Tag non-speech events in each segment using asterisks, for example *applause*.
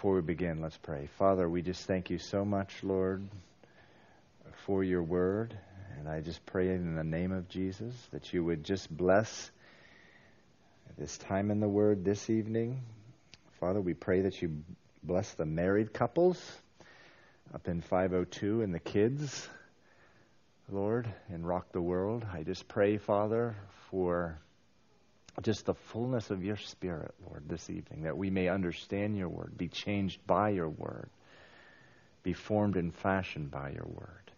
Before we begin, let's pray. Father, we just thank you so much, Lord, for your word. And I just pray in the name of Jesus that you would just bless this time in the word this evening. Father, we pray that you bless the married couples up in 502 and the kids, Lord, and rock the world. I just pray, Father, for just the fullness of your Spirit, Lord, this evening, that we may understand your word, be changed by your word, be formed and fashioned by your word.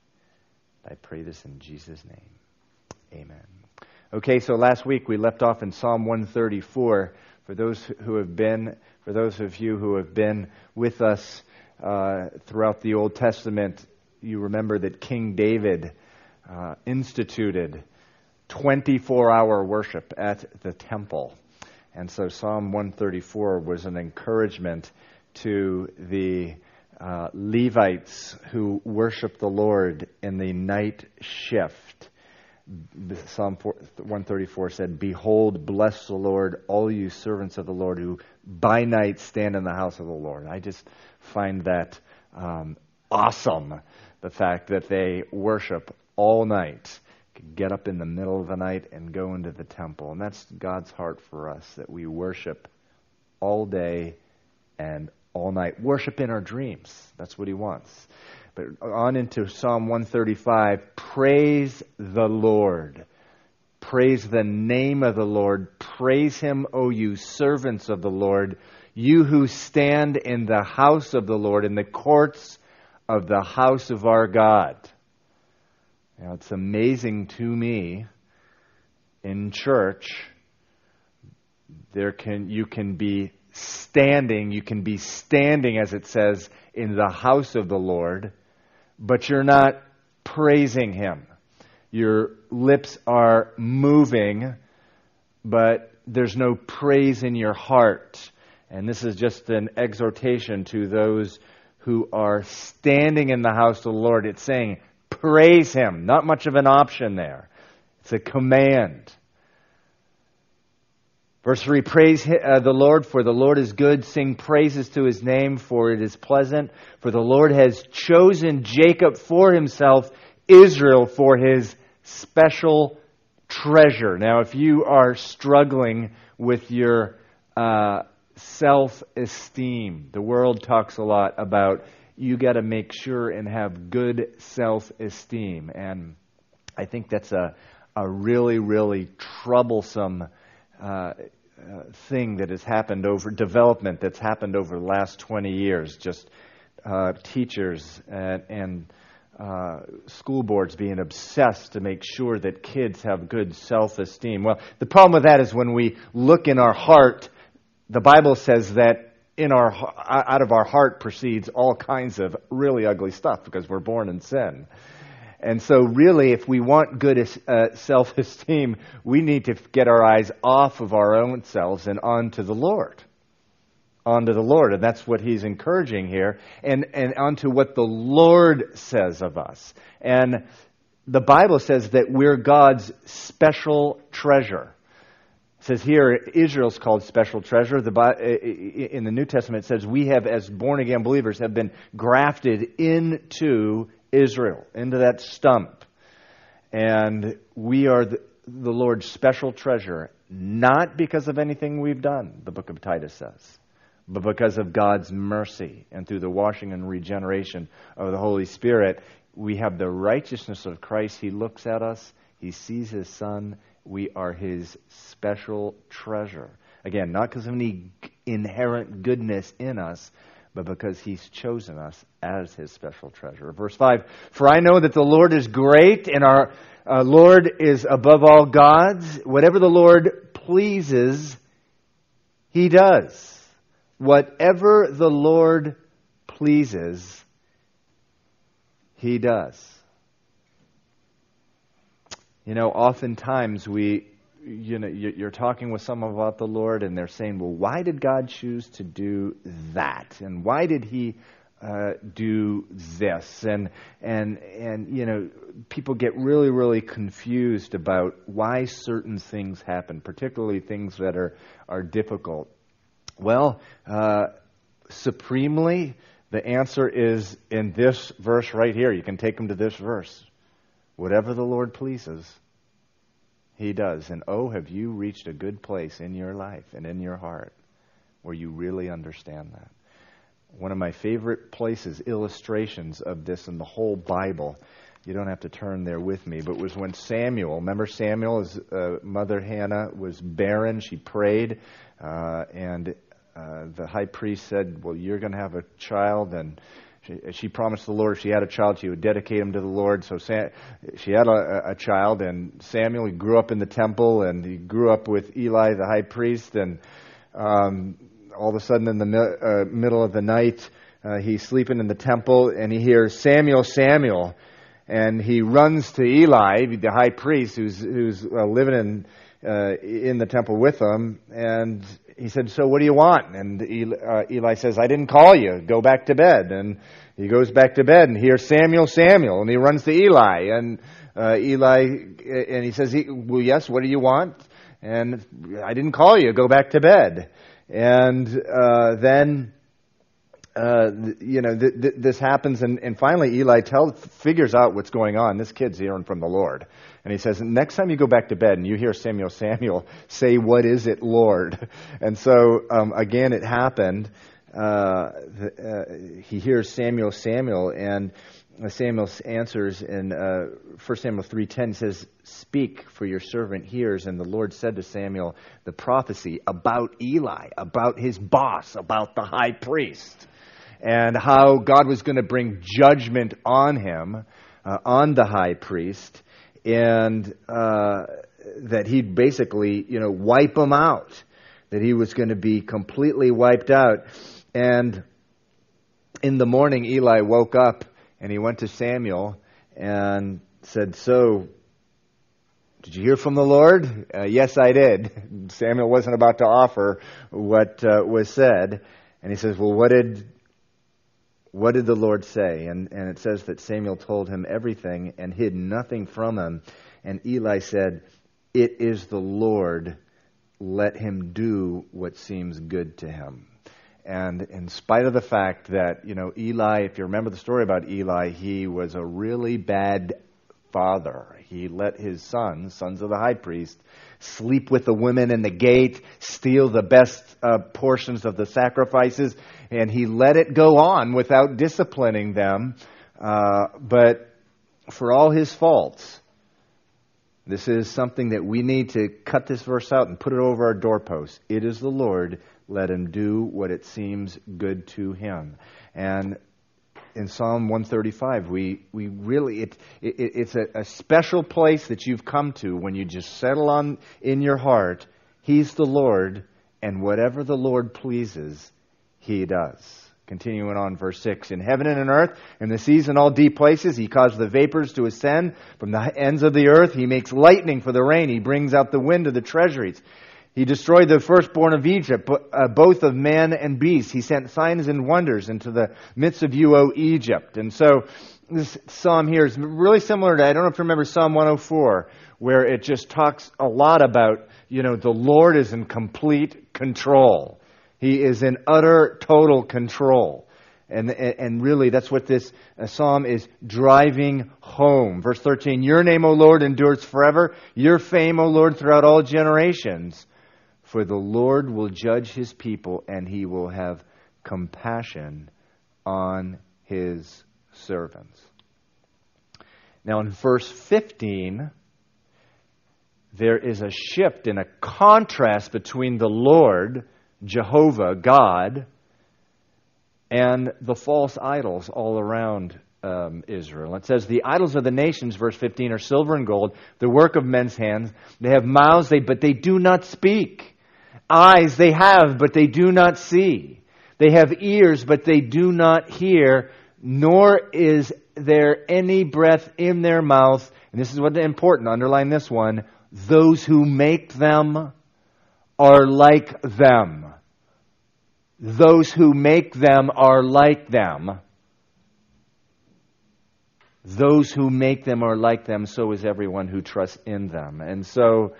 I pray this in Jesus' name. Amen. Okay, so last week we left off in Psalm 134. For those who have been, for those of you who have been with us uh, throughout the Old Testament, you remember that King David uh, instituted 24 hour worship at the temple. And so Psalm 134 was an encouragement to the uh, Levites who worship the Lord in the night shift. Psalm 134 said, Behold, bless the Lord, all you servants of the Lord who by night stand in the house of the Lord. I just find that um, awesome, the fact that they worship all night get up in the middle of the night and go into the temple. And that's God's heart for us that we worship all day and all night. Worship in our dreams. That's what He wants. But on into Psalm 135 Praise the Lord. Praise the name of the Lord. Praise Him, O you servants of the Lord. You who stand in the house of the Lord, in the courts of the house of our God. Now, it's amazing to me in church, there can, you can be standing, you can be standing, as it says, in the house of the Lord, but you're not praising Him. Your lips are moving, but there's no praise in your heart. And this is just an exhortation to those who are standing in the house of the Lord. It's saying, praise Him. Not much of an option there. It's a command. Verse 3 Praise uh, the Lord, for the Lord is good. Sing praises to his name, for it is pleasant. For the Lord has chosen Jacob for himself, Israel for his special treasure. Now, if you are struggling with your uh, self esteem, the world talks a lot about you got to make sure and have good self esteem. And I think that's a, a really, really troublesome uh, uh, thing that has happened over development that's happened over the last 20 years. Just uh, teachers and, and uh, school boards being obsessed to make sure that kids have good self esteem. Well, the problem with that is when we look in our heart, the Bible says that in our out of our heart proceeds all kinds of really ugly stuff because we're born in sin. And so, really, if we want good uh, self esteem, we need to get our eyes off of our own selves and onto the Lord. Onto the Lord. And that's what he's encouraging here. And, and onto what the Lord says of us. And the Bible says that we're God's special treasure. It says here, Israel's called special treasure. The, in the New Testament, it says we have, as born again believers, have been grafted into Israel, into that stump. And we are the, the Lord's special treasure, not because of anything we've done, the book of Titus says, but because of God's mercy and through the washing and regeneration of the Holy Spirit. We have the righteousness of Christ. He looks at us, He sees His Son, we are his special treasure. Again, not because of any inherent goodness in us, but because he's chosen us as his special treasure. Verse 5 For I know that the Lord is great, and our uh, Lord is above all gods. Whatever the Lord pleases, he does. Whatever the Lord pleases, he does. You know, oftentimes we, you know, you're talking with someone about the Lord, and they're saying, "Well, why did God choose to do that? And why did He uh, do this?" And and and you know, people get really, really confused about why certain things happen, particularly things that are are difficult. Well, uh, supremely, the answer is in this verse right here. You can take them to this verse. Whatever the Lord pleases, He does. And oh, have you reached a good place in your life and in your heart where you really understand that? One of my favorite places, illustrations of this in the whole Bible, you don't have to turn there with me, but was when Samuel, remember Samuel, his uh, mother Hannah was barren. She prayed, uh, and uh, the high priest said, Well, you're going to have a child, and she, she, promised the Lord if she had a child, she would dedicate him to the Lord. So Sam, she had a, a child, and Samuel, he grew up in the temple, and he grew up with Eli, the high priest, and um, all of a sudden in the uh, middle of the night, uh, he's sleeping in the temple, and he hears Samuel, Samuel and he runs to Eli, the high priest, who's who's uh, living in uh, in the temple with him, and he said, "So what do you want?" And Eli, uh, Eli says, "I didn't call you. Go back to bed." And he goes back to bed, and hears Samuel, Samuel, and he runs to Eli, and uh, Eli, and he says, "Well, yes. What do you want?" And I didn't call you. Go back to bed. And uh, then uh, you know, th- th- this happens, and, and finally Eli tells, figures out what's going on. This kid's hearing from the Lord. And he says, Next time you go back to bed and you hear Samuel, Samuel, *laughs* say, What is it, Lord? *laughs* And so, um, again, it happened. Uh, the, uh, he hears Samuel, Samuel, and Samuel answers in uh, 1 Samuel 3.10 says, Speak, for your servant hears. And the Lord said to Samuel the prophecy about Eli, about his boss, about the high priest and how God was going to bring judgment on him, uh, on the high priest, and uh, that he'd basically, you know, wipe him out, that he was going to be completely wiped out. And in the morning, Eli woke up and he went to Samuel and said, So, did you hear from the Lord? Uh, yes, I did. *laughs* Samuel wasn't about to offer what uh, was said. And he says, Well, what did what did the Lord say? And, and it says that Samuel told him everything and hid nothing from him. And Eli said, It is the Lord. Let him do what seems good to him. And in spite of the fact that, you know, Eli, if you remember the story about Eli, he was a really bad father. He let his sons, sons of the high priest, sleep with the women in the gate, steal the best uh, portions of the sacrifices, and he let it go on without disciplining them. Uh, but for all his faults, this is something that we need to cut this verse out and put it over our doorpost. It is the Lord. Let him do what it seems good to him. And in Psalm 135, we, we really, it, it it's a, a special place that you've come to when you just settle on in your heart, He's the Lord, and whatever the Lord pleases, He does. Continuing on, verse 6. In heaven and in earth, in the seas and all deep places, he causes the vapors to ascend from the ends of the earth. He makes lightning for the rain. He brings out the wind of the treasuries. He destroyed the firstborn of Egypt, uh, both of man and beast. He sent signs and wonders into the midst of you, O Egypt. And so this psalm here is really similar to, I don't know if you remember Psalm 104, where it just talks a lot about, you know, the Lord is in complete control. He is in utter, total control. And, and really, that's what this uh, psalm is driving home. Verse 13 Your name, O Lord, endures forever. Your fame, O Lord, throughout all generations. For the Lord will judge his people, and he will have compassion on his servants. Now, in verse 15, there is a shift and a contrast between the Lord, Jehovah, God, and the false idols all around um, Israel. It says, The idols of the nations, verse 15, are silver and gold, the work of men's hands. They have mouths, they, but they do not speak. Eyes they have, but they do not see. They have ears, but they do not hear, nor is there any breath in their mouth. And this is what important, underline this one. Those who make them are like them. Those who make them are like them. Those who make them are like them, so is everyone who trusts in them. And so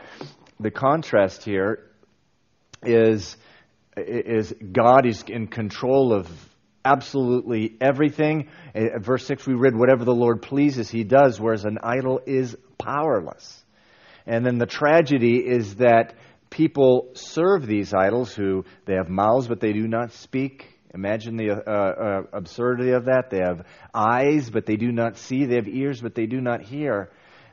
the contrast here is is God is in control of absolutely everything. At verse 6, we read, Whatever the Lord pleases, he does, whereas an idol is powerless. And then the tragedy is that people serve these idols who they have mouths but they do not speak. Imagine the uh, uh, absurdity of that. They have eyes but they do not see. They have ears but they do not hear.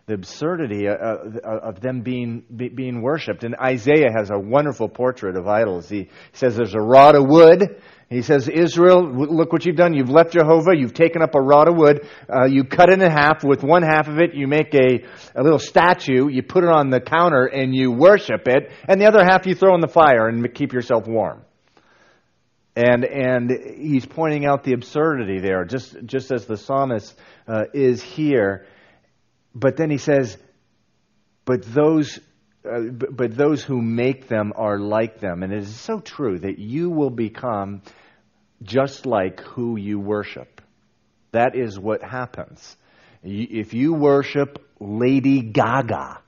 The absurdity uh, uh of them being being worshipped. And Isaiah has a wonderful portrait of idols. He says there's a rod of wood he says, Israel, look what you've done. You've left Jehovah. You've taken up a rod of wood. Uh, you cut it in half. With one half of it, you make a, a little statue. You put it on the counter and you worship it. And the other half you throw in the fire and keep yourself warm. And, and he's pointing out the absurdity there, just, just as the psalmist uh, is here. But then he says, but those uh, but, those who make them are like them. And it is so true that you will become just like who you worship. That is what happens. If you worship Lady Gaga,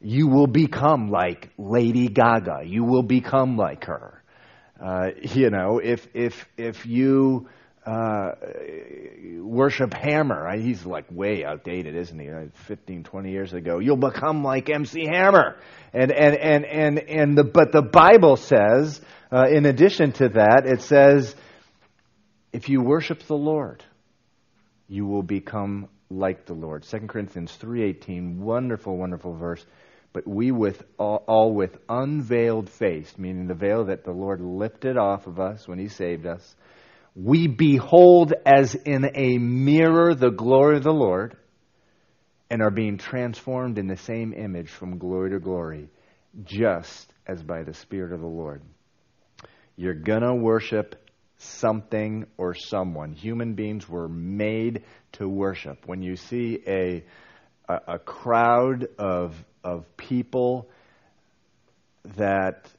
you will become like Lady Gaga. You will become like her. Uh, you know, if if if you uh, worship Hammer. He's like way outdated, isn't he? 15, 20 years ago. You'll become like MC Hammer. And, and, and, and, and the, but the Bible says, uh, in addition to that, it says, if you worship the Lord, you will become like the Lord. 2 Corinthians 3.18, wonderful, wonderful verse. But we with all, all with unveiled face, meaning the veil that the Lord lifted off of us when he saved us, we behold as in a mirror the glory of the Lord and are being transformed in the same image from glory to glory, just as by the Spirit of the Lord. You're going to worship something or someone. Human beings were made to worship. When you see a, a, a crowd of, of people that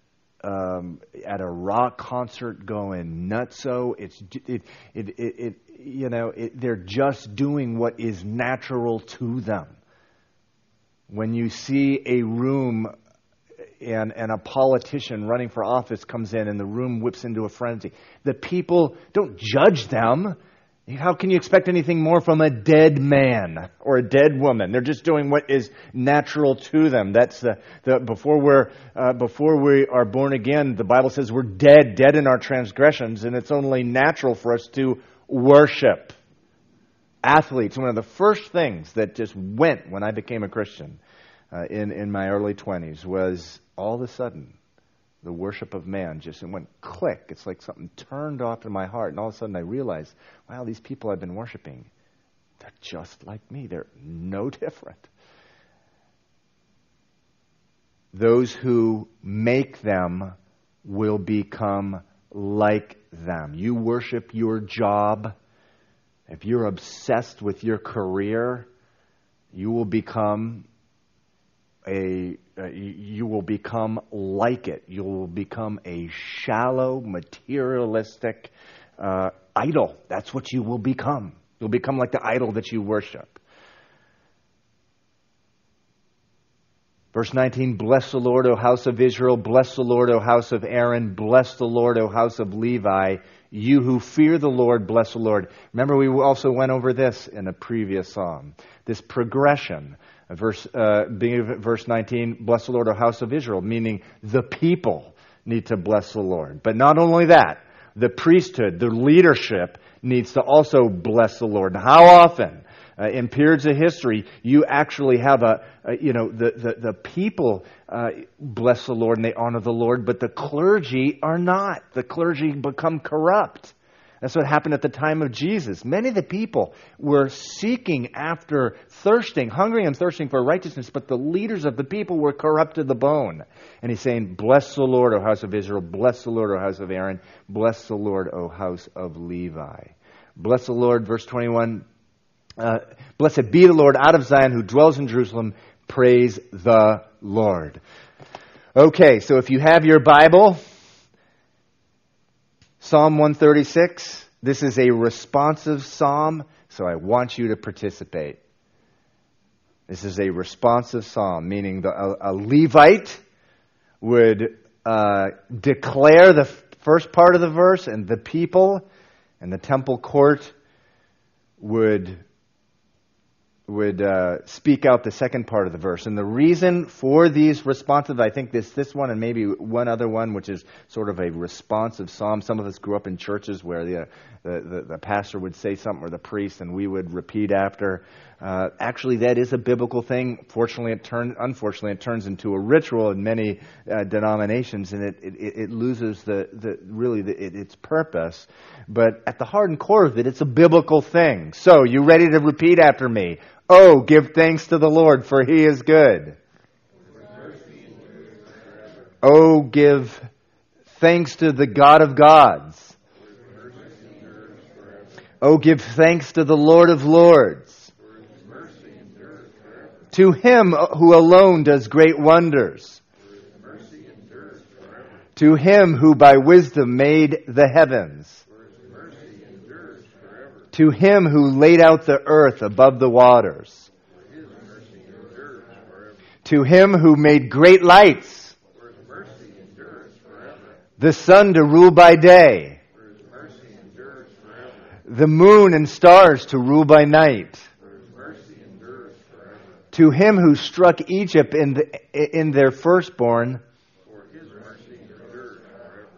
um, at a rock concert going nutso. It's it it it, it you know it, they're just doing what is natural to them. When you see a room and, and a politician running for office comes in and the room whips into a frenzy, the people don't judge them. How can you expect anything more from a dead man or a dead woman? They're just doing what is natural to them. That's the, the before we're uh, before we are born again. The Bible says we're dead, dead in our transgressions, and it's only natural for us to worship. Athletes. One of the first things that just went when I became a Christian uh, in in my early twenties was all of a sudden the worship of man just it went click. It's like something turned off in my heart, and all of a sudden I realized, wow, these people I've been worshiping, they're just like me. They're no *laughs* different. Those who make them will become like them. You worship your job. If you're obsessed with your career, you will become a uh, you will become like it. You will become a shallow, materialistic uh, idol. That's what you will become. You'll become like the idol that you worship. Verse 19, bless the Lord, O house of Israel. Bless the Lord, O house of Aaron. Bless the Lord, O house of Levi. You who fear the Lord, bless the Lord. Remember, we also went over this in a previous psalm. This progression Verse, uh, verse 19, bless the Lord, O house of Israel, meaning the people need to bless the Lord. But not only that, the priesthood, the leadership needs to also bless the Lord. How often uh, in periods of history you actually have a, a you know, the, the, the people uh, bless the Lord and they honor the Lord, but the clergy are not. The clergy become corrupt. That's what happened at the time of Jesus. Many of the people were seeking after, thirsting, hungry and thirsting for righteousness, but the leaders of the people were corrupt to the bone. And he's saying, Bless the Lord, O house of Israel. Bless the Lord, O house of Aaron. Bless the Lord, O house of Levi. Bless the Lord, verse 21. Uh, Blessed be the Lord out of Zion who dwells in Jerusalem. Praise the Lord. Okay, so if you have your Bible, Psalm 136, this is a responsive psalm, so I want you to participate. This is a responsive psalm, meaning the, a, a Levite would uh, declare the first part of the verse, and the people and the temple court would would uh, speak out the second part of the verse. And the reason for these responsive, I think this this one and maybe one other one, which is sort of a responsive psalm. Some of us grew up in churches where the the, the, the pastor would say something or the priest, and we would repeat after. Uh, actually, that is a biblical thing. Fortunately, it turns unfortunately it turns into a ritual in many uh, denominations, and it, it, it loses the, the really the, it, its purpose. But at the heart and core of it, it's a biblical thing. So, you ready to repeat after me? Oh, give thanks to the Lord, for he is good. Oh, give thanks to the God of gods. Oh, give thanks to the Lord of lords. To him who alone does great wonders. To him who by wisdom made the heavens to him who laid out the earth above the waters, to him who made great lights, the sun to rule by day, the moon and stars to rule by night. To him who struck Egypt in, the, in their firstborn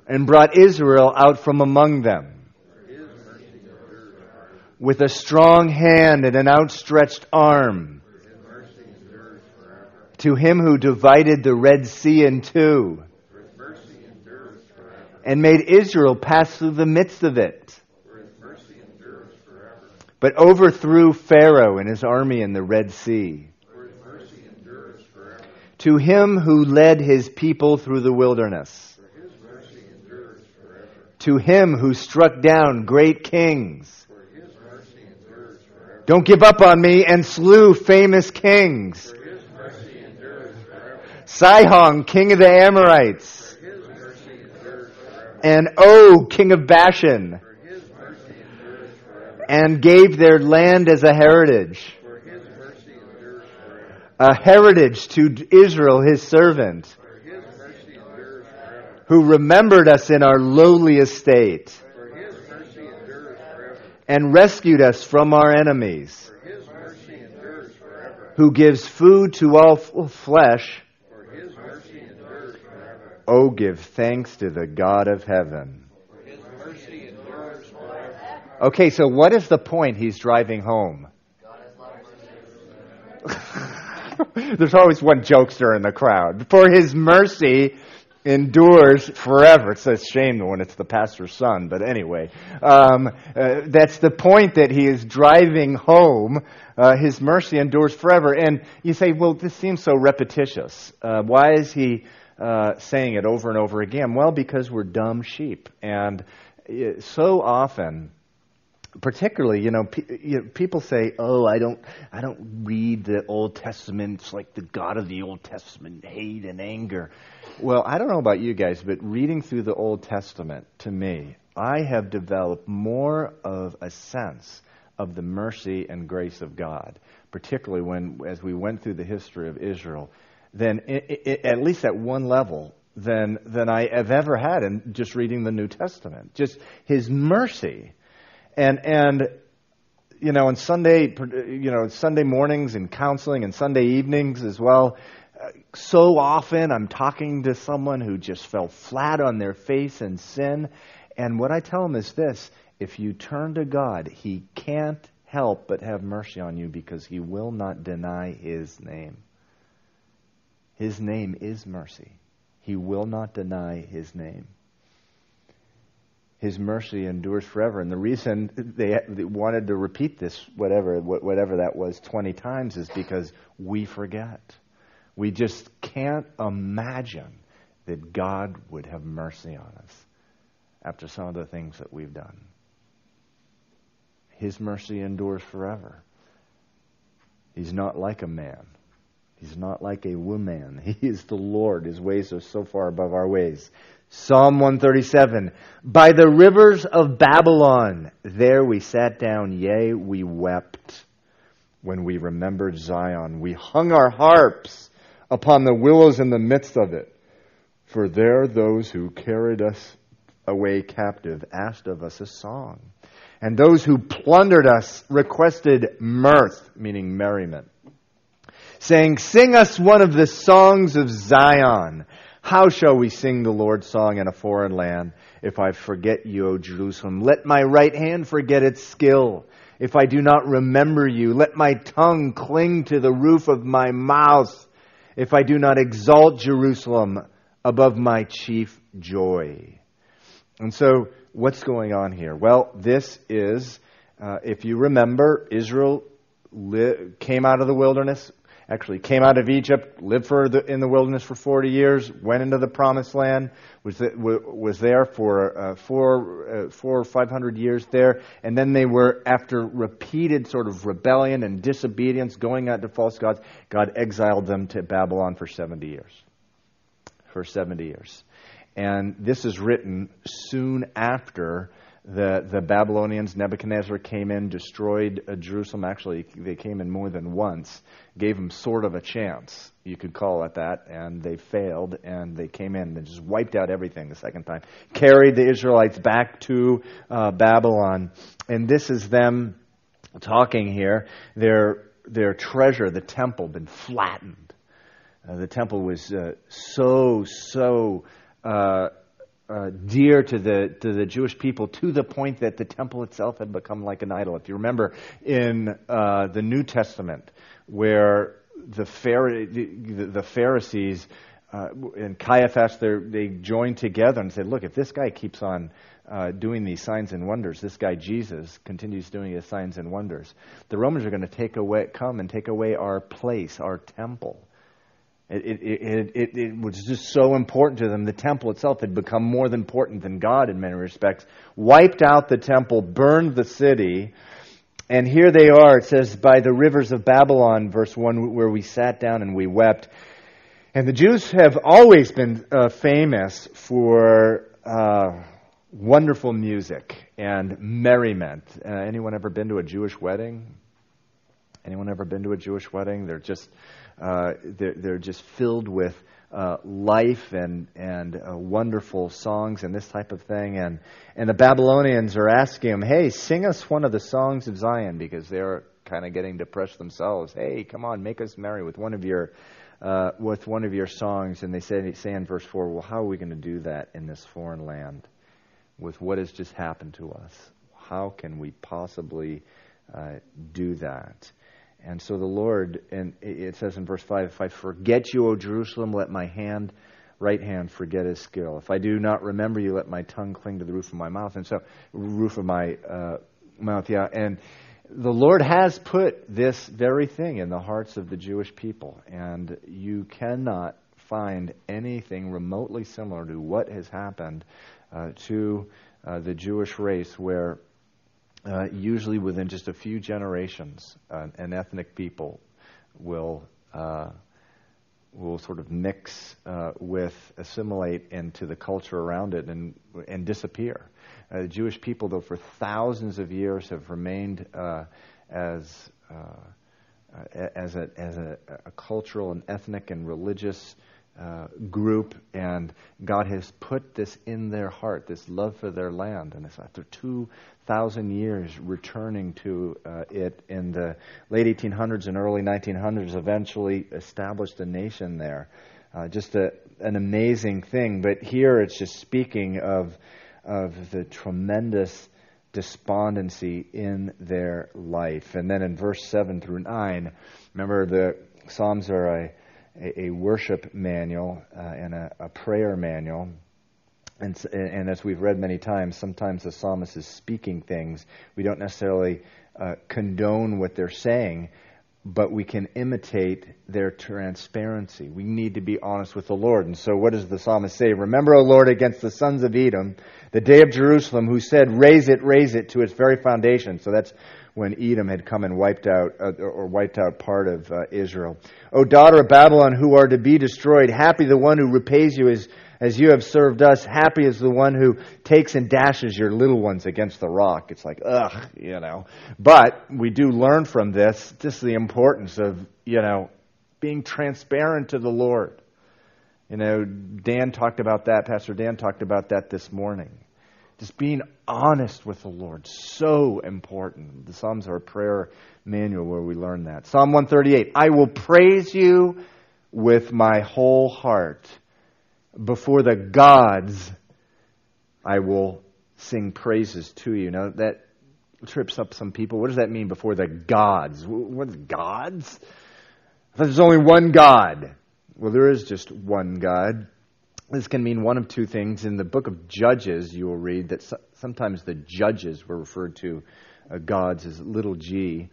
and brought Israel out from among them with a strong hand and an outstretched arm. To him who divided the Red Sea in two and made Israel pass through the midst of it, but overthrew Pharaoh and his army in the Red Sea. To him who led his people through the wilderness. To him who struck down great kings don't give up on me and slew famous kings. Sihon, king of the Amorites. And Og, king of Bashan. And gave their land as a heritage. A heritage to Israel, his servant. Who remembered us in our lowly estate and rescued us from our enemies, who gives food to all oh, flesh. Oh, give thanks to the God of heaven. Okay, so what is the point he's driving home? *laughs* There's always one jokester in the crowd. For his mercy endures forever. It's a shame when it's the pastor's son, but anyway, um, uh, that's the point that he is driving home. Uh, his mercy endures forever. And you say, well, this seems so repetitious. Uh, why is he uh, saying it over and over again? Well, because we're dumb sheep. And uh, so often, particularly, you know, pe- you know, people say, "Oh, I don't, I don't read the Old Testament. It's like the God of the Old Testament, hate and anger." Well, I don't know about you guys, but reading through the Old Testament, to me, I have developed more of a sense of the mercy and grace of God, particularly when, as we went through the history of Israel, than it, it, at least at one level than than I have ever had in just reading the New Testament. Just His mercy and and you know, on Sunday, you know, Sunday mornings and counseling and Sunday evenings as well. So often I'm talking to someone who just fell flat on their face in sin. And what I tell them is this if you turn to God, He can't help but have mercy on you because He will not deny His name. His name is mercy. He will not deny His name. His mercy endures forever. And the reason they, wanted to repeat this, whatever, whatever that was, 20 times, is because we forget. We just can't imagine that God would have mercy on us after some of the things that we've done. His mercy endures forever. He's not like a man. He's not like a woman. *laughs* He is the Lord. His ways are so far above our ways. Psalm 137. By the rivers of Babylon, there we sat down, yea, we wept when we remembered Zion. We hung our harps upon the willows in the midst of it. For there those who carried us away captive asked of us a song. And those who plundered us requested mirth, meaning merriment, saying, Sing us one of the songs of Zion. How shall we sing the Lord's song in a foreign land if I forget you, O Jerusalem? Let my right hand forget its skill. If I do not remember you, let my tongue cling to the roof of my mouth. If I do not exalt Jerusalem above my chief joy. And so, what's going on here? Well, this is, uh, if you remember, Israel li- came out of the wilderness, actually came out of Egypt, lived for the, in the wilderness for 40 years, went into the promised land, was, was there for uh, four, uh, four or 500 years there, and then they were, after repeated sort of rebellion and disobedience, going out to false gods, God exiled them to Babylon for 70 years. For 70 years. And this is written soon after the, the Babylonians, Nebuchadnezzar came in, destroyed uh, Jerusalem. Actually, they came in more than once, gave them sort of a chance, you could call it that, and they failed, and they came in and just wiped out everything the second time. Carried the Israelites back to uh, Babylon. And this is them talking here. Their, their treasure, the temple, been flattened. Uh, the temple was uh, so, so uh, uh, dear to the to the Jewish people to the point that the temple itself had become like an idol. If you remember in uh, the New Testament, where the, the, the Pharisees uh, and Caiaphas they joined together and said, "Look, if this guy keeps on." Uh, doing these signs and wonders. This guy Jesus continues doing his signs and wonders. The Romans are going to take away, come and take away our place, our temple. It, it, it, it, was just so important to them. The temple itself had become more important than God in many respects. Wiped out the temple, burned the city. And here they are. It says, by the rivers of Babylon, verse 1, where we sat down and we wept. And the Jews have always been uh, famous for uh, wonderful music and merriment. Uh, anyone ever been to a Jewish wedding? Anyone ever been to a Jewish wedding? They're just uh, they're, they're, just filled with uh, life and and uh, wonderful songs and this type of thing. And and the Babylonians are asking him, "Hey, sing us one of the songs of Zion," because they're kind of getting depressed themselves. Hey, come on, make us merry with one of your uh, with one of your songs. And they say, say in verse four, "Well, how are we going to do that in this foreign land with what has just happened to us? How can we possibly uh, do that?" And so the Lord, and it says in verse 5, if I forget you, O Jerusalem, let my hand, right hand forget his skill. If I do not remember you, let my tongue cling to the roof of my mouth. And so, roof of my uh, mouth, yeah. And the Lord has put this very thing in the hearts of the Jewish people. And you cannot find anything remotely similar to what has happened uh, to uh, the Jewish race where uh, usually within just a few generations, uh, an ethnic people will uh, will sort of mix uh, with, assimilate into the culture around it, and and disappear. Uh, the Jewish people, though, for thousands of years, have remained uh, as as a as a, a, cultural and ethnic and religious uh, group, and God has put this in their heart, this love for their land. And it's after 2,000 years returning to uh, it in the late 1800s and early 1900s, eventually established a nation there. Uh, just a, an amazing thing. But here it's just speaking of, of the tremendous despondency in their life. And then in verse 7 through 9, remember the Psalms are a a, a worship manual uh, and a, a, prayer manual. And, and, as we've read many times, sometimes the psalmist is speaking things. We don't necessarily uh, condone what they're saying, but we can imitate their transparency. We need to be honest with the Lord. And so, what does the psalmist say? Remember, O Lord, against the sons of Edom, the day of Jerusalem, who said, Raze it, raze it to its very foundation. So, that's when Edom had come and wiped out uh, or wiped out part of uh, Israel. O daughter of Babylon, who are to be destroyed, happy the one who repays you as as you have served us. Happy is the one who takes and dashes your little ones against the rock. It's like ugh, you know. But we do learn from this just the importance of you know being transparent to the Lord You know, Dan talked about that. Pastor Dan talked about that this morning. Just being honest with the Lord, so important. The Psalms are a prayer manual where we learn that. Psalm 138 I will praise you with my whole heart. Before the gods, I will sing praises to you. Now, that trips up some people. What does that mean before the gods? What is gods? There's only one God. Well, there is just one God. This can mean one of two things. In the book of Judges, you will read that sometimes the judges were referred to uh, gods as little g.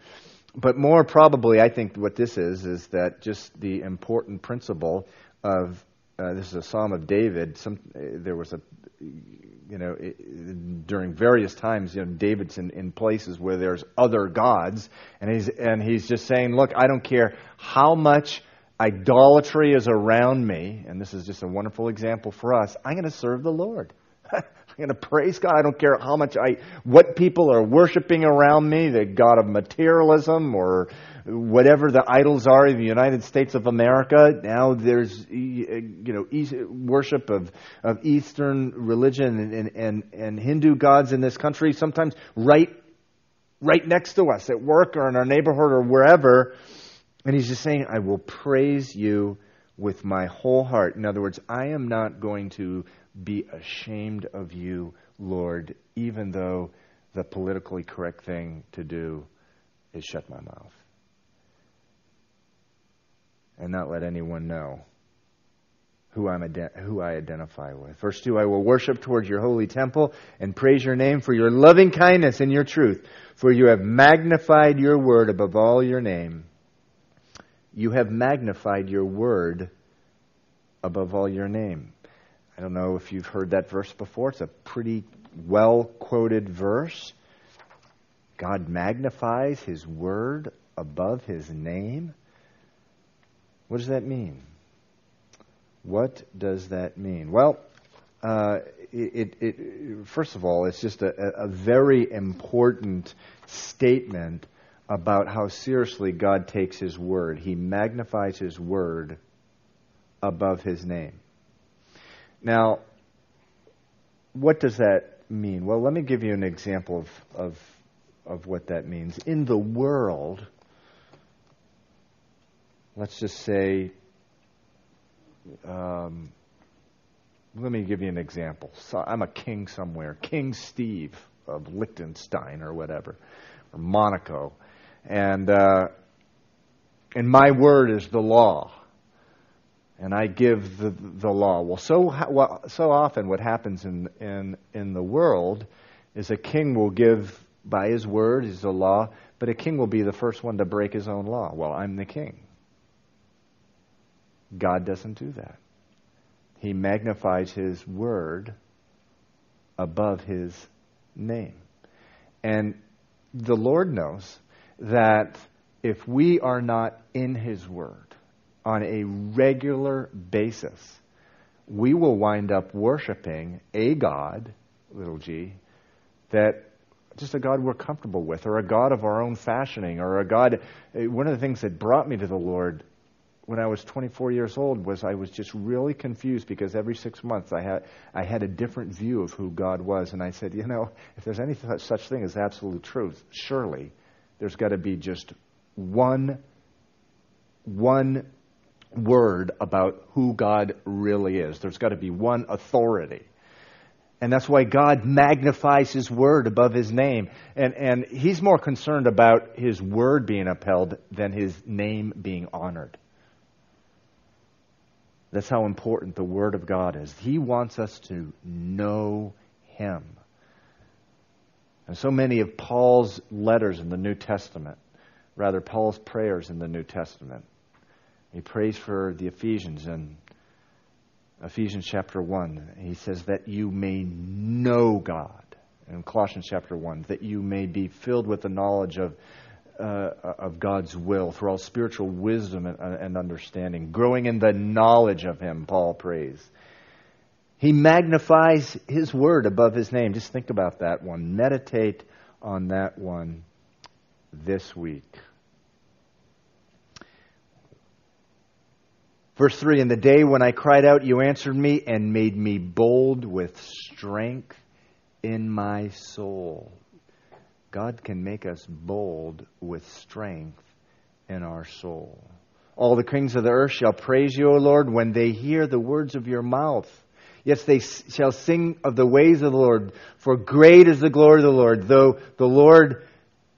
But more probably, I think what this is, is that just the important principle of uh, this is a Psalm of David. Some, uh, there was a, you know, it, during various times, you know, David's in, in places where there's other gods, and he's and he's just saying, look, I don't care how much idolatry is around me, and this is just a wonderful example for us, I'm going to serve the Lord. *laughs* I'm going to praise God. I don't care how much I, what people are worshiping around me, the God of materialism or whatever the idols are in the United States of America. Now there's, you know, worship of, of Eastern religion and, and, and Hindu gods in this country, sometimes right, right next to us at work or in our neighborhood or wherever. And he's just saying, I will praise you with my whole heart. In other words, I am not going to be ashamed of you, Lord, even though the politically correct thing to do is shut my mouth and not let anyone know who, I'm who I identify with. Verse 2 I will worship towards your holy temple and praise your name for your loving kindness and your truth, for you have magnified your word above all your name. You have magnified your word above all your name. I don't know if you've heard that verse before. It's a pretty well quoted verse. God magnifies his word above his name. What does that mean? What does that mean? Well, uh, it, it, it, first of all, it's just a, a very important statement about how seriously God takes His Word. He magnifies His Word above His name. Now, what does that mean? Well, let me give you an example of, of, of what that means. In the world, let's just say, um, let me give you an example. So I'm a king somewhere, King Steve of Liechtenstein or whatever, or Monaco and uh, and my word is the law, and I give the the law. Well, so well, so often what happens in in in the world is a king will give by his word is the law, but a king will be the first one to break his own law. Well, I'm the king. God doesn't do that. He magnifies his word above his name. And the Lord knows that if we are not in His Word on a regular basis, we will wind up worshiping a God, little g, that just a God we're comfortable with, or a God of our own fashioning, or a God. Eh, one of the things that brought me to the Lord when I was 24 years old was I was just really confused because every six months I had I had a different view of who God was, and I said, you know, if there's any such thing as absolute truth, surely there's got to be just one, one word about who God really is. There's got to be one authority. And that's why God magnifies His word above His name. And, and He's more concerned about His word being upheld than His name being honored. That's how important the Word of God is. He wants us to know Him. And so many of Paul's letters in the New Testament, rather, Paul's prayers in the New Testament, he prays for the Ephesians in Ephesians chapter 1. He says that you may know God. In Colossians chapter 1, that you may be filled with the knowledge of, uh, of God's will through all spiritual wisdom and, and understanding, growing in the knowledge of Him, Paul prays. He magnifies his word above his name. Just think about that one. Meditate on that one this week. Verse 3 In the day when I cried out, you answered me and made me bold with strength in my soul. God can make us bold with strength in our soul. All the kings of the earth shall praise you, O Lord, when they hear the words of your mouth. Yes, they shall sing of the ways of the Lord, for great is the glory of the Lord. Though the Lord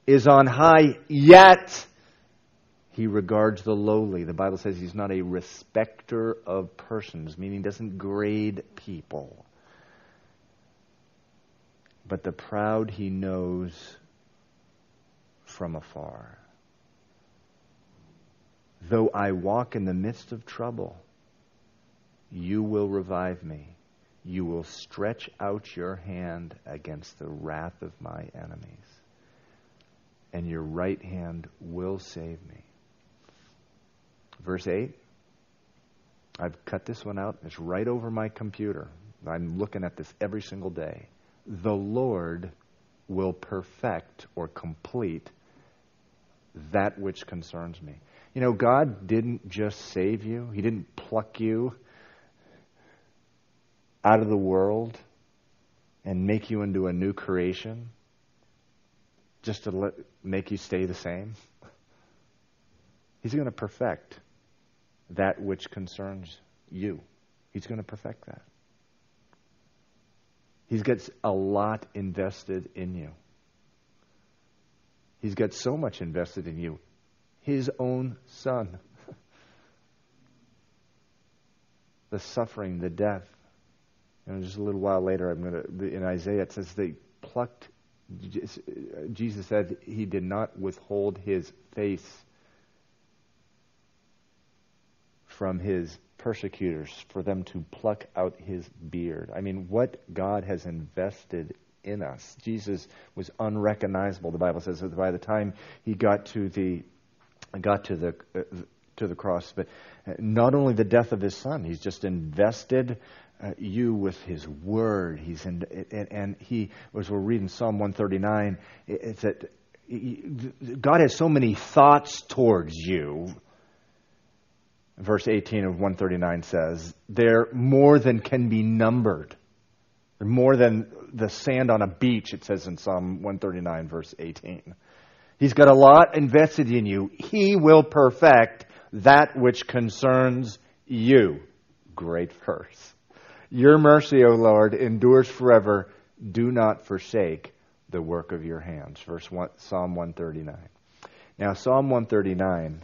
is on high, yet he regards the lowly. The Bible says he's not a respecter of persons, meaning doesn't grade people. But the proud he knows from afar. Though I walk in the midst of trouble, you will revive me. You will stretch out your hand against the wrath of my enemies, and your right hand will save me. Verse 8. I've cut this one out. It's right over my computer. I'm looking at this every single day. The Lord will perfect or complete that which concerns me. You know, God didn't just save you, He didn't pluck you out of the world and make you into a new creation just to let, make you stay the same. *laughs* He's going to perfect that which concerns you. He's going to perfect that. He's got a lot invested in you. He's got so much invested in you. His own son. *laughs* the suffering, the death. And just a little while later, I'm going to, in Isaiah, it says they plucked, Jesus said he did not withhold his face from his persecutors for them to pluck out his beard. I mean, what God has invested in us. Jesus was unrecognizable. The Bible says that by the time he got to the got to the uh, to the cross, but not only the death of his son, he's just invested uh, you with his word. He's in, and, and he, as we're reading Psalm 139, it's that God has so many thoughts towards you verse 18 of 139 says, they're more than can be numbered. They're more than the sand on a beach, it says in Psalm 139, verse 18. He's got a lot invested in you. He will perfect that which concerns you. Great verse. Your mercy, O Lord, endures forever. Do not forsake the work of your hands. Verse one, Psalm 139. Now, Psalm 139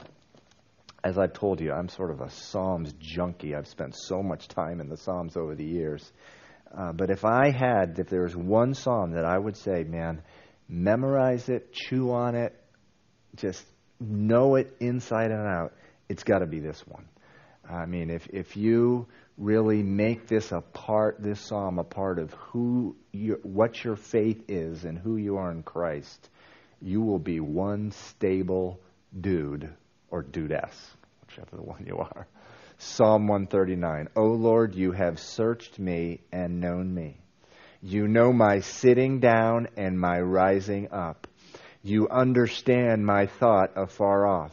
as I've told you, I'm sort of a Psalms junkie. I've spent so much time in the Psalms over the years. Uh, but if I had, if there was one Psalm that I would say, man, memorize it, chew on it, just know it inside and out, it's got to be this one. I mean, if if you really make this a part, this psalm a part of who you, what your faith is and who you are in Christ, you will be one stable dude or dudess, whichever the one you are. Psalm 139. O Lord, you have searched me and known me. You know my sitting down and my rising up. You understand my thought afar off.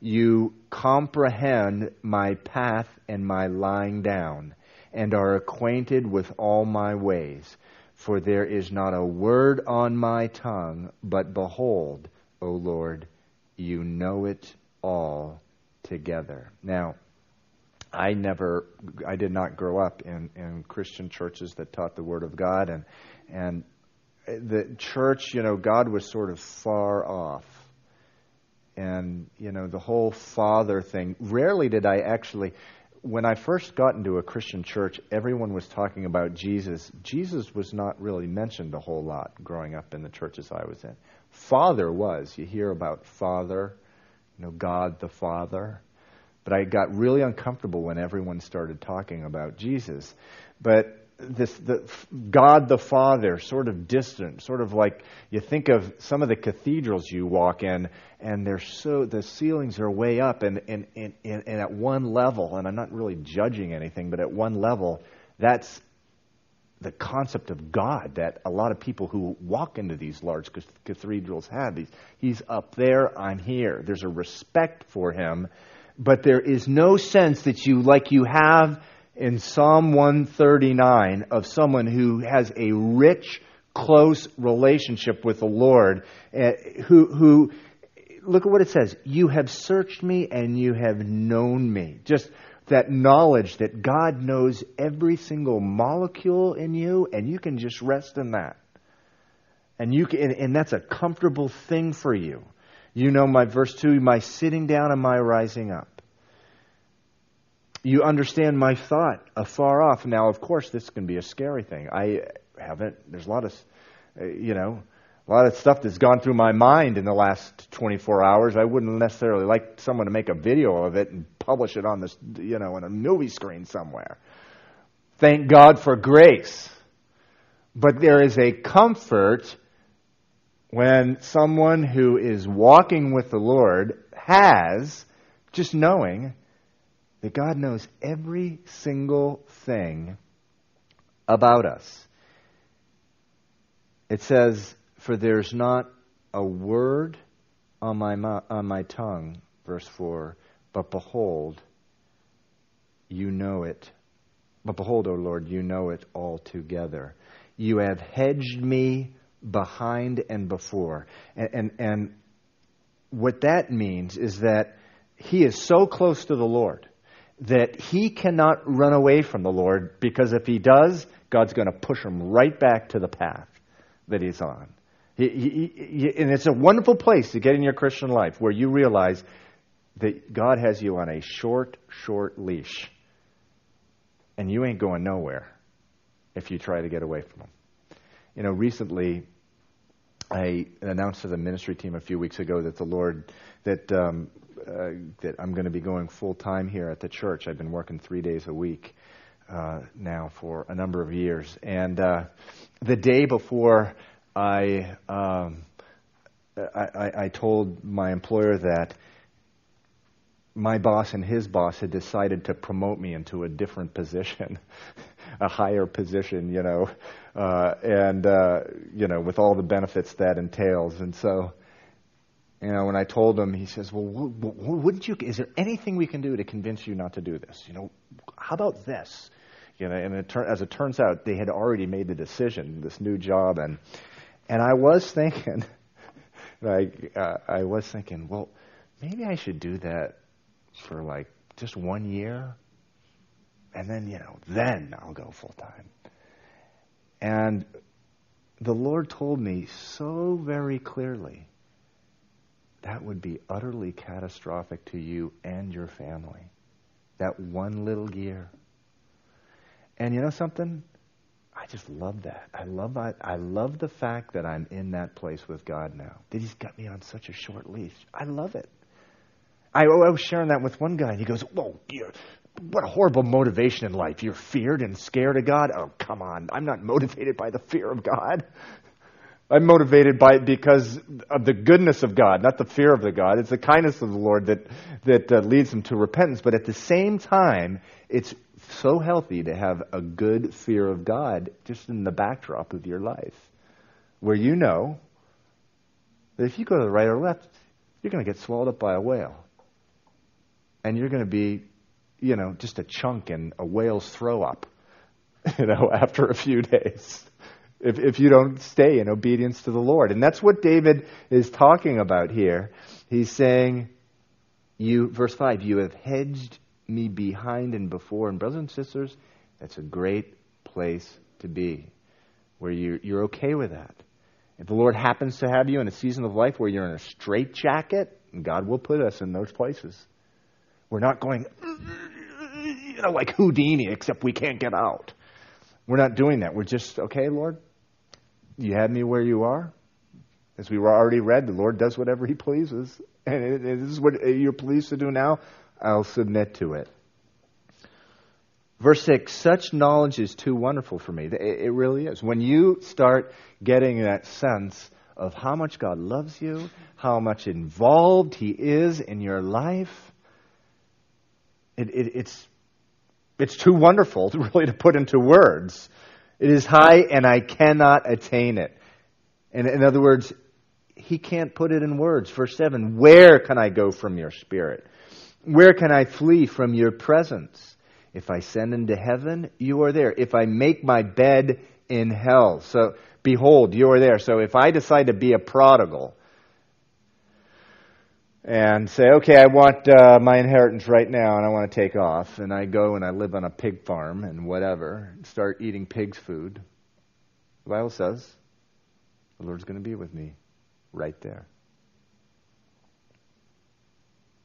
You comprehend my path and my lying down, and are acquainted with all my ways. For there is not a word on my tongue, but behold, O Lord, you know it all together. Now, I never, I did not grow up in, in Christian churches that taught the Word of God, and and the church, you know, God was sort of far off, and you know, the whole father thing. Rarely did I actually, when I first got into a Christian church, everyone was talking about Jesus. Jesus was not really mentioned a whole lot growing up in the churches I was in. Father was. You hear about Father you know, God the Father. But I got really uncomfortable when everyone started talking about Jesus. But this the God the Father, sort of distant, sort of like you think of some of the cathedrals you walk in, and they're so the ceilings are way up, and and, and, and at one level, and I'm not really judging anything, but at one level, that's the concept of God that a lot of people who walk into these large cathedrals have. He's, he's up there, I'm here. There's a respect for him but there is no sense that you, like you have in Psalm 139, of someone who has a rich, close relationship with the Lord, uh, who, who, look at what it says. You have searched me and you have known me. Just that knowledge that God knows every single molecule in you, and you can just rest in that. And you can, and that's a comfortable thing for you. You know my verse 2, my sitting down and my rising up. You understand my thought afar off. Now, of course, this can be a scary thing. I haven't, there's a lot of, uh, you know, a lot of stuff that's gone through my mind in the last 24 hours. I wouldn't necessarily like someone to make a video of it and publish it on this, you know, on a movie screen somewhere. Thank God for grace. But there is a comfort when someone who is walking with the Lord has just knowing that God knows every single thing about us. It says, For there's not a word on my, on my tongue, verse 4, but behold, you know it. But behold, O Lord, you know it altogether. You have hedged me behind and before. And, and, and what that means is that he is so close to the Lord that he cannot run away from the Lord because if he does, God's going to push him right back to the path that he's on. He, he, he, and it's a wonderful place to get in your Christian life where you realize that God has you on a short, short leash. And you ain't going nowhere if you try to get away from him. You know, recently I announced to the ministry team a few weeks ago that the Lord that um, uh, that I'm going to be going full time here at the church. I've been working three days a week uh, now for a number of years, and uh, the day before I, um, I I told my employer that my boss and his boss had decided to promote me into a different position, *laughs* a higher position, you know, uh, and uh, you know, with all the benefits that entails. And so, you know, when I told him, he says, "Well, wouldn't you? Is there anything we can do to convince you not to do this? You know, how about this?" You know, and it as it turns out, they had already made the decision, this new job, and and I was thinking, *laughs* like, uh, I was thinking, well, maybe I should do that for like just one year, and then you know, then I'll go full time. And the Lord told me so very clearly that would be utterly catastrophic to you and your family. That one little gear. And you know something? I just love that. I love I, I love the fact that I'm in that place with God now. That He's got me on such a short leash. I love it. I, I was sharing that with one guy, and he goes, "Whoa, what a horrible motivation in life. You're feared and scared of God. Oh, come on. I'm not motivated by the fear of God. I'm motivated by it because of the goodness of God, not the fear of the God. It's the kindness of the Lord that that uh, leads them to repentance. But at the same time, it's so healthy to have a good fear of God just in the backdrop of your life, where you know that if you go to the right or left, you're going to get swallowed up by a whale and you're going to be, you know, just a chunk in a whale's throw up, *laughs* you know, after a few days. If, if you don't stay in obedience to the Lord. And that's what David is talking about here. He's saying, you, verse 5, you have hedged me behind and before. And brothers and sisters, that's a great place to be, where you, you're okay with that. If the Lord happens to have you in a season of life where you're in a straitjacket, God will put us in those places. We're not going, you know, like Houdini, except we can't get out. We're not doing that. We're just, okay, Lord, you had me where you are. As we were already read, the Lord does whatever He pleases. And this is what you're pleased to do now. I'll submit to it. Verse 6 Such knowledge is too wonderful for me. It really is. When you start getting that sense of how much God loves you, how much involved He is in your life, it, it, it's, it's too wonderful to *laughs* really to put into words. It is high and I cannot attain it. And in other words, he can't put it in words. Verse 7 Where can I go from your spirit? Where can I flee from your presence? If I send into heaven, you are there. If I make my bed in hell, so behold, you are there. So if I decide to be a prodigal and say, okay, I want uh, my inheritance right now and I want to take off, and I go and I live on a pig farm and whatever, and start eating pig's food, the Bible says the Lord's going to be with me right there.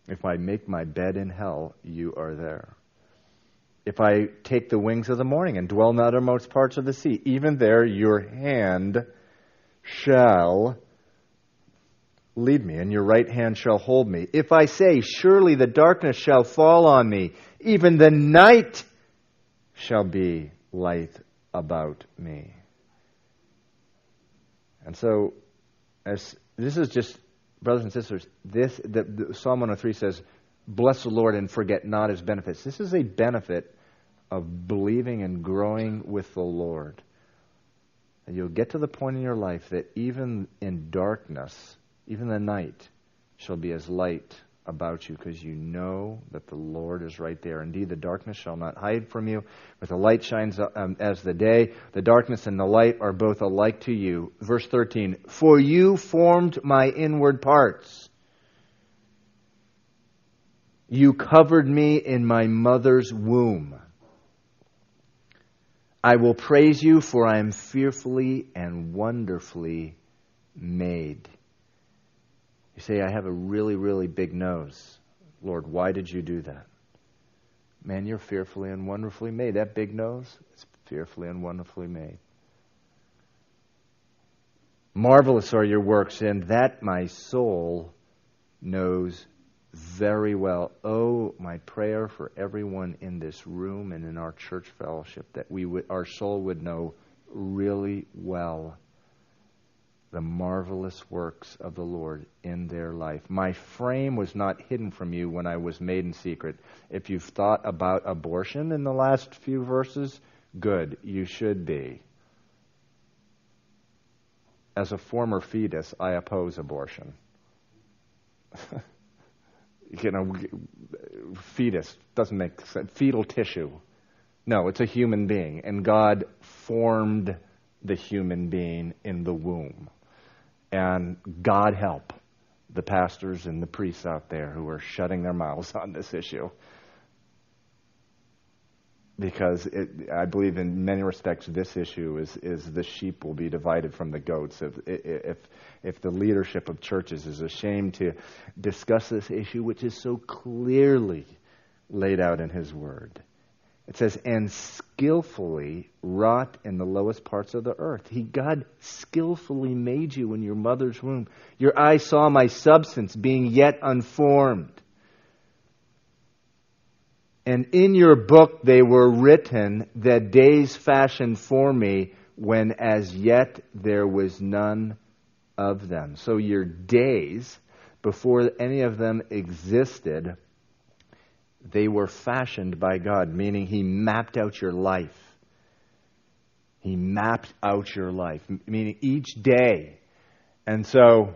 If I make my bed in hell, you are there. If I take the wings of the morning and dwell in the uttermost parts of the sea, even there your hand shall lead me, and your right hand shall hold me. If I say, Surely the darkness shall fall on me, even the night shall be light about me. And so, as this is just brothers and sisters, this the, the, Psalm 103 says, "Bless the Lord and forget not His benefits." This is a benefit of believing and growing with the Lord. And you'll get to the point in your life that even in darkness, even the night, shall be as light about you because you know that the Lord is right there. Indeed, the darkness shall not hide from you, but the light shines um, as the day. The darkness and the light are both alike to you. Verse 13 For you formed my inward parts. You covered me in my mother's womb. I will praise you, for I am fearfully and wonderfully made. You say, I have a really, really big nose. Lord, why did you do that? Man, you're fearfully and wonderfully made. That big nose is fearfully and wonderfully made. Marvelous are your works, and that my soul knows very well. Oh, my prayer for everyone in this room and in our church fellowship that we would, our soul would know really well the marvelous works of the Lord in their life. My frame was not hidden from you when I was made in secret. If you've thought about abortion in the last few verses, good, you should be. As a former fetus, I oppose abortion. *laughs* you know, fetus doesn't make sense. Fetal tissue. No, it's a human being, and God formed the human being in the womb. And God help the pastors and the priests out there who are shutting their mouths on this issue. Because it, I believe in many respects this issue is, is the sheep will be divided from the goats. If, if, if the leadership of churches is ashamed to discuss this issue, which is so clearly laid out in His Word. It says, and skillfully wrought in the lowest parts of the earth. He, God, skillfully made you in your mother's womb. Your eye saw my substance being yet unformed. And in your book they were written, the days fashioned for me, when as yet there was none of them. So your days, before any of them existed, they were fashioned by God, meaning He mapped out your life. He mapped out your life, meaning each day. And so,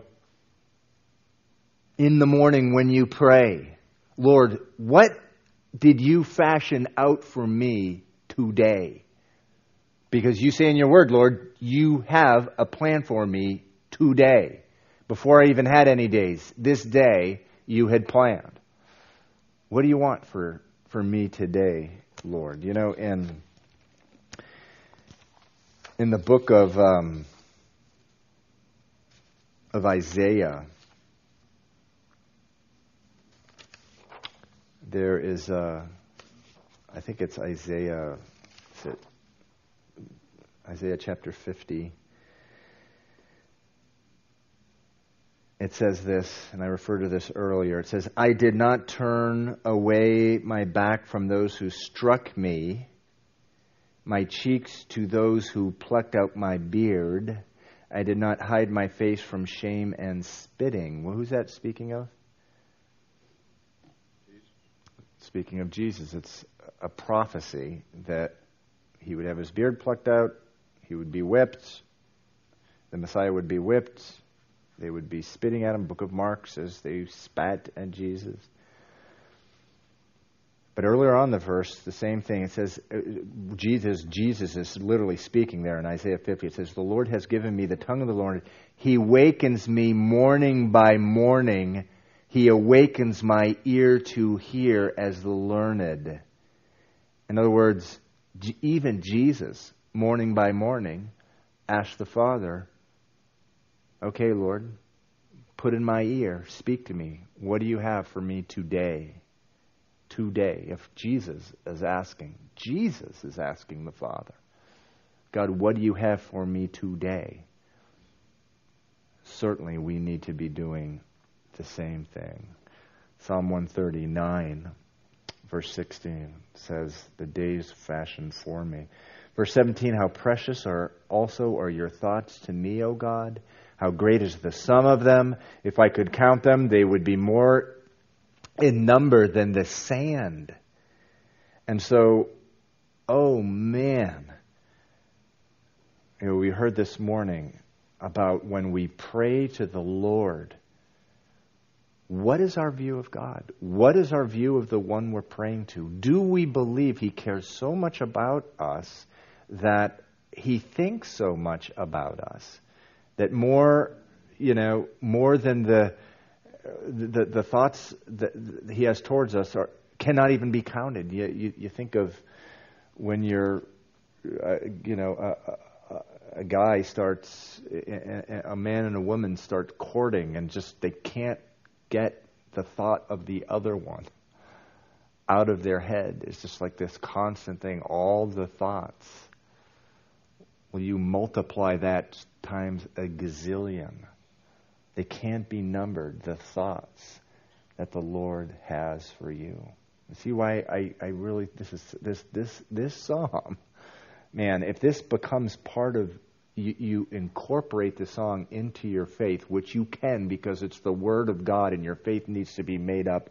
in the morning when you pray, Lord, what did you fashion out for me today? Because you say in your word, Lord, you have a plan for me today. Before I even had any days, this day you had planned. What do you want for, for me today, Lord? You know, in, in the book of, um, of Isaiah, there is, a, I think it's Isaiah, is it Isaiah chapter 50. It says this, and I referred to this earlier. It says, I did not turn away my back from those who struck me, my cheeks to those who plucked out my beard. I did not hide my face from shame and spitting. Well, who's that speaking of? Speaking of Jesus, it's a prophecy that he would have his beard plucked out, he would be whipped, the Messiah would be whipped, they would be spitting at him. Book of Mark says they spat at Jesus. But earlier on the verse, the same thing. It says, uh, Jesus, Jesus is literally speaking there in Isaiah 50. It says, The Lord has given me the tongue of the Lord. He wakens me morning by morning. He awakens my ear to hear as the learned. In other words, even Jesus, morning by morning, asked the Father, Okay, Lord, put in my ear, speak to me. What do you have for me today? today. If Jesus is asking, Jesus is asking the Father, God, what do you have for me today? Certainly, we need to be doing the same thing. Psalm 139, verse 16 says, The days fashioned for me. Verse 17, How precious are also are your thoughts to me, O God. How great is the sum of them. If I could count them, they would be more in number than the sand. And so, oh man, you know, we heard this morning about when we pray to the Lord. What is our view of God? What is our view of the one we're praying to? Do we believe He cares so much about us that He thinks so much about us? That more, you know, more than the the, the thoughts that he has towards us are, cannot even be counted. You, you, you think of when you're, uh, you know, a, a, a guy starts, a man and a woman start courting, and just they can't get the thought of the other one out of their head. It's just like this constant thing, all the thoughts. Well, you multiply that times a gazillion? They can't be numbered, the thoughts that the Lord has for you. See why I, I really this is this this this psalm, man. If this becomes part of you, you incorporate the song into your faith, which you can because it's the Word of God, and your faith needs to be made up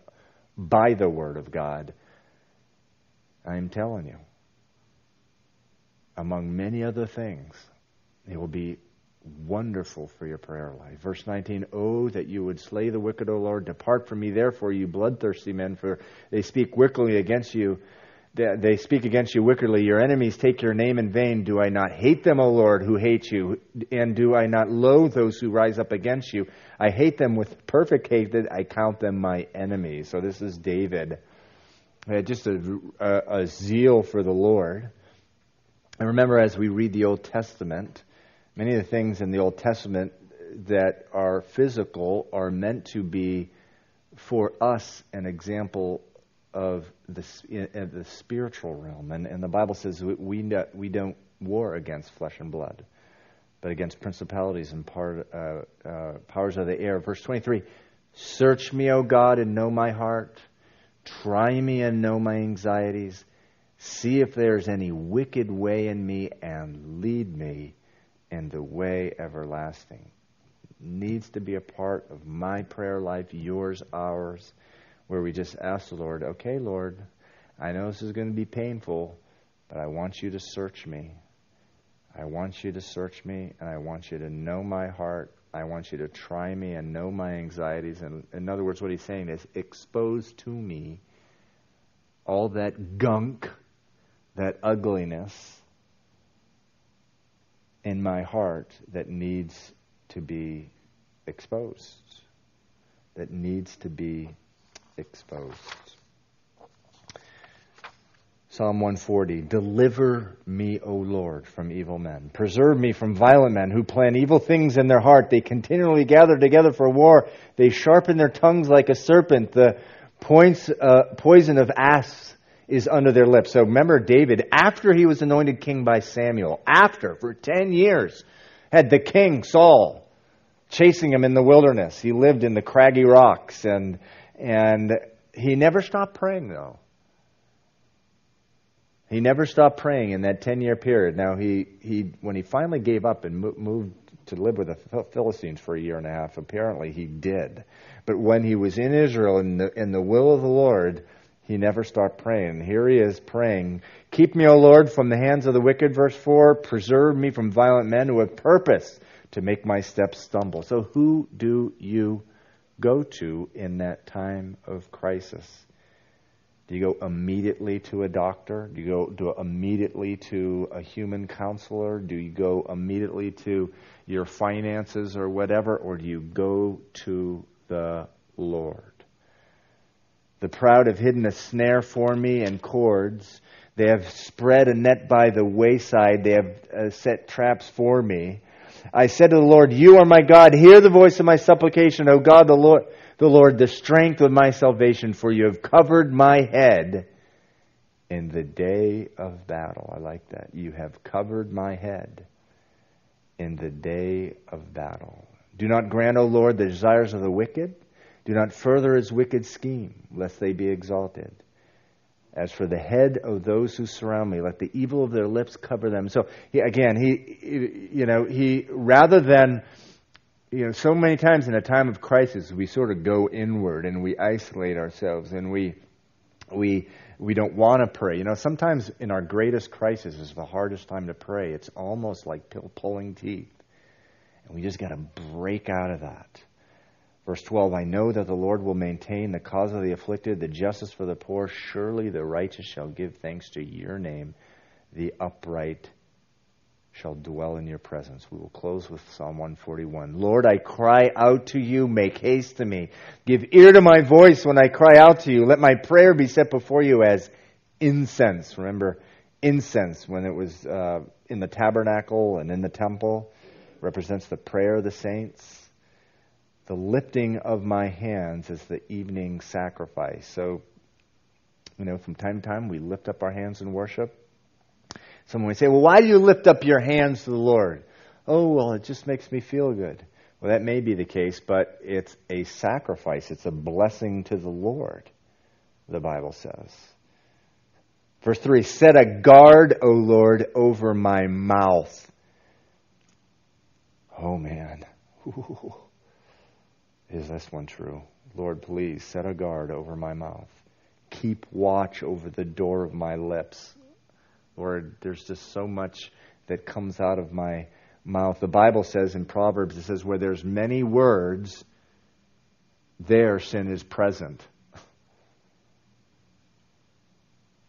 by the Word of God. I'm telling you, among many other things, it will be wonderful for your prayer life. Verse 19, Oh, that you would slay the wicked, O Lord. Depart from me, therefore, you bloodthirsty men, for they speak wickedly against you. They speak against you wickedly. Your enemies take your name in vain. Do I not hate them, O Lord, who hate you? And do I not loathe those who rise up against you? I hate them with perfect hatred. I count them my enemies. So this is David. Uh, just a, a, a zeal for the Lord. And remember, as we read the Old Testament, Many of the things in the Old Testament that are physical are meant to be for us an example of the, the spiritual realm. And, and the Bible says we, we don't war against flesh and blood, but against principalities and part, uh, uh, powers of the air. Verse 23 Search me, O God, and know my heart. Try me and know my anxieties. See if there is any wicked way in me, and lead me and the way everlasting. Needs to be a part of my prayer life, yours, ours, where we just ask the Lord, okay, Lord, I know this is going to be painful, but I want you to search me. I want you to search me, and I want you to know my heart. I want you to try me and know my anxieties. And in other words, what he's saying is expose to me all that gunk, that ugliness, in my heart that needs to be exposed, that needs to be exposed. Psalm 140 Deliver me, O Lord, from evil men. Preserve me from violent men who plan evil things in their heart. They continually gather together for war. They sharpen their tongues like a serpent. The points, uh, poison of asps is under their lips. So remember David, after he was anointed king by Samuel, after, for 10 years, had the king, Saul, chasing him in the wilderness. He lived in the craggy rocks and, and he never stopped praying though. He never stopped praying in that 10 year period. Now, he, he, when he finally gave up and moved to live with the Philistines for a year and a half, apparently he did. But when he was in Israel in the, in the will of the Lord, he never stopped praying. Here he is praying, Keep me, O Lord, from the hands of the wicked, verse 4. Preserve me from violent men who have purpose to make my steps stumble. So, who do you go to in that time of crisis? Do you go immediately to a doctor? Do you go do immediately to a human counselor? Do you go immediately to your finances or whatever? Or do you go to the Lord? The proud have hidden a snare for me and cords. They have spread a net by the wayside. They have uh, set traps for me. I said to the Lord, You are my God. Hear the voice of my supplication, O God, the Lord the Lord the strength of my salvation, for you have covered my head in the day of battle. I like that. You have covered my head in the day of battle. Do not grant, O Lord, the desires of the wicked. Do not further his wicked scheme, lest they be exalted. As for the head of those who surround me, let the evil of their lips cover them. So he, again, he, you know, he rather than you know, so many times in a time of crisis, we sort of go inward and we isolate ourselves and we, we, we don't want to pray. You know, sometimes in our greatest crisis is the hardest time to pray. It's almost like pill pulling teeth. And we just got to break out of that. Verse 12 I know that the Lord will maintain the cause of the afflicted, the justice for the poor. Surely the righteous shall give thanks to your name, the upright shall dwell in your presence. We will close with Psalm 141. Lord, I cry out to you. Make haste to me. Give ear to my voice when I cry out to you. Let my prayer be set before you as incense. Remember, incense when it was uh, in the tabernacle and in the temple represents the prayer of the saints. The lifting of my hands is the evening sacrifice. So, you know, from time to time we lift up our hands in worship. Someone would say, Well, why do you lift up your hands to the Lord? Oh, well, it just makes me feel good. Well, that may be the case, but it's a sacrifice. It's a blessing to the Lord, the Bible says. Verse 3 Set a guard, O Lord, over my mouth. Oh, man. *laughs* Ooh. Is this one true? Lord, please set a guard over my mouth. Keep watch over the door of my lips. Lord, there's just so much that comes out of my mouth. The Bible says in Proverbs, it says, where there's many words, there sin is present. It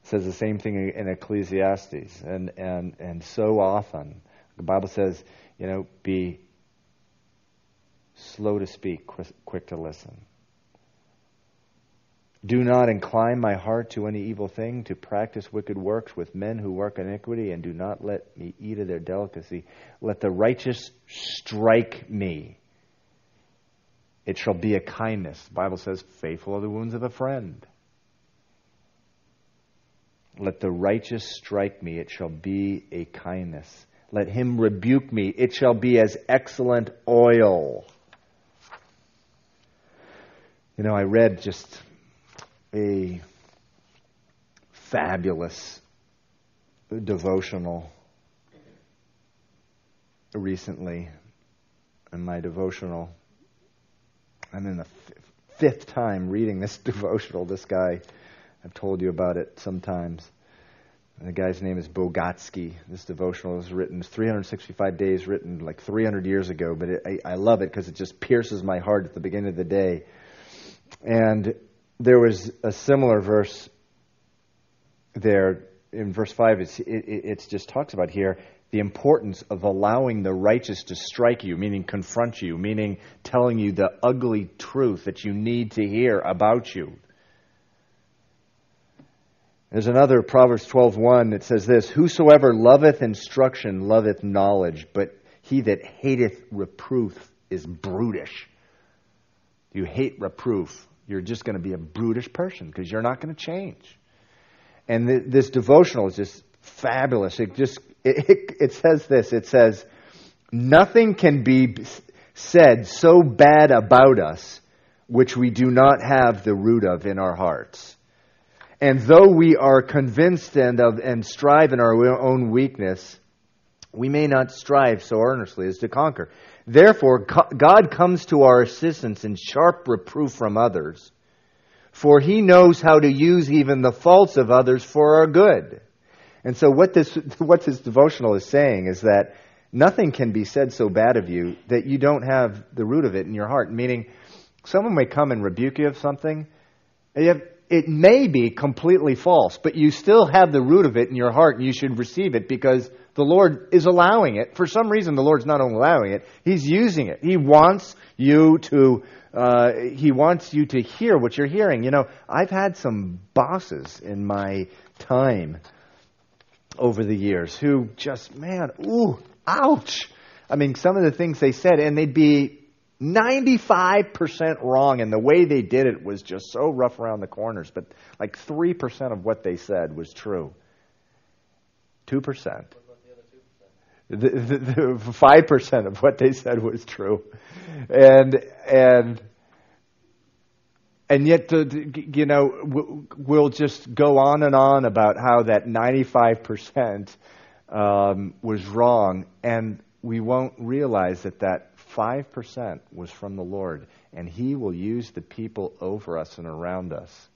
says the same thing in Ecclesiastes. And, and, and so often, the Bible says, you know, be slow to speak, quick to listen. Do not incline my heart to any evil thing, to practice wicked works with men who work iniquity, and do not let me eat of their delicacy. Let the righteous strike me. It shall be a kindness. The Bible says, faithful are the wounds of a friend. Let the righteous strike me. It shall be a kindness. Let him rebuke me. It shall be as excellent oil. You know, I read just a fabulous devotional recently. In my devotional, I'm in the fifth time reading this *laughs* devotional. This guy, I've told you about it sometimes. The guy's name is Bogatzky. This devotional is written 365 days, written like 300 years ago, but it, I, I love it because it just pierces my heart at the beginning of the day. And there was a similar verse there in verse 5. It's, it, it just talks about here the importance of allowing the righteous to strike you, meaning confront you, meaning telling you the ugly truth that you need to hear about you. There's another Proverbs 12:1 that says this, whosoever loveth instruction loveth knowledge, but he that hateth reproof is brutish. You hate reproof you're just going to be a brutish person because you're not going to change. And th- this devotional is just fabulous. It just it, it, it says this. It says nothing can be said so bad about us which we do not have the root of in our hearts. And though we are convinced and of and strive in our own weakness, we may not strive so earnestly as to conquer. Therefore, God comes to our assistance in sharp reproof from others, for he knows how to use even the faults of others for our good. And so what this, *laughs* what this devotional is saying is that nothing can be said so bad of you that you don't have the root of it in your heart. Meaning, someone may come and rebuke you of something, it may be completely false, but you still have the root of it in your heart and you should receive it because the Lord is allowing it. For some reason, the Lord's not only allowing it, He's using it. He wants you to, uh, He wants you to hear what you're hearing. You know, I've had some bosses in my time over the years who just, man, ooh, ouch. I mean, some of the things they said, and they'd be 95% wrong, and the way they did it was just so rough around the corners, but like 3% of what they said was true. 2%. The, the, the 5% of what they said was true. And, and, and yet, you know, we'll just go on and on about how that 95% um, was wrong, and we won't realize that that 5% was from the Lord, and He will use the people over us and around us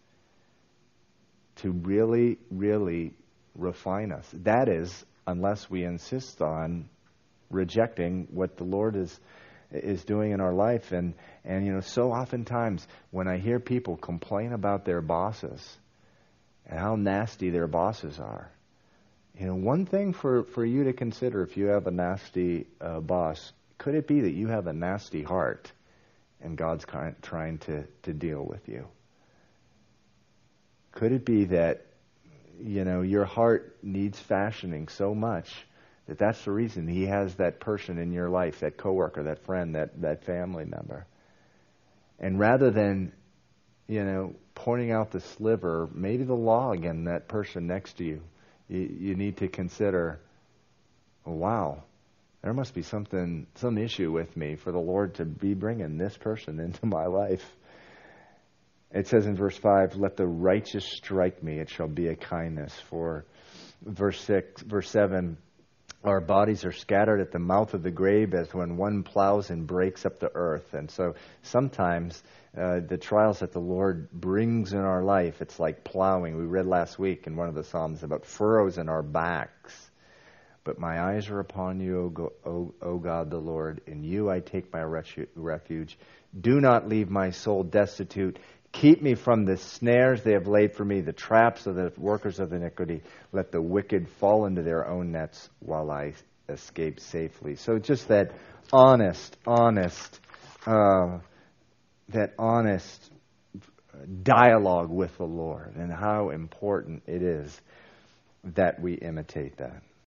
to really, really refine us. That is, unless we insist on rejecting what the Lord is is doing in our life and and you know so oftentimes when I hear people complain about their bosses and how nasty their bosses are you know one thing for for you to consider if you have a nasty uh, boss could it be that you have a nasty heart and God's trying to, to deal with you? Could it be that, you know, your heart needs fashioning so much that that's the reason He has that person in your life, that coworker, that friend, that, that family member? And rather than, you know, pointing out the sliver, maybe the log in that person next to you, you, you need to consider, oh, wow, there must be something, some issue with me for the Lord to be bringing this person *laughs* into my life. It says in verse 5, Let the righteous strike me, it shall be a kindness. For verse 6, verse 7, our bodies are scattered at the mouth of the grave as when one plows and breaks up the earth. And so sometimes uh, the trials that the Lord brings in our life, it's like plowing. We read last week in one of the Psalms about furrows in our backs but my eyes are upon you, o, God the Lord. In you I take my refuge. Do not leave my soul destitute. Keep me from the snares they have laid for me, the traps of the workers of iniquity. Let the wicked fall into their own nets while I escape safely. So just that honest, honest, uh, that honest dialogue with the Lord and how important it is that we imitate that.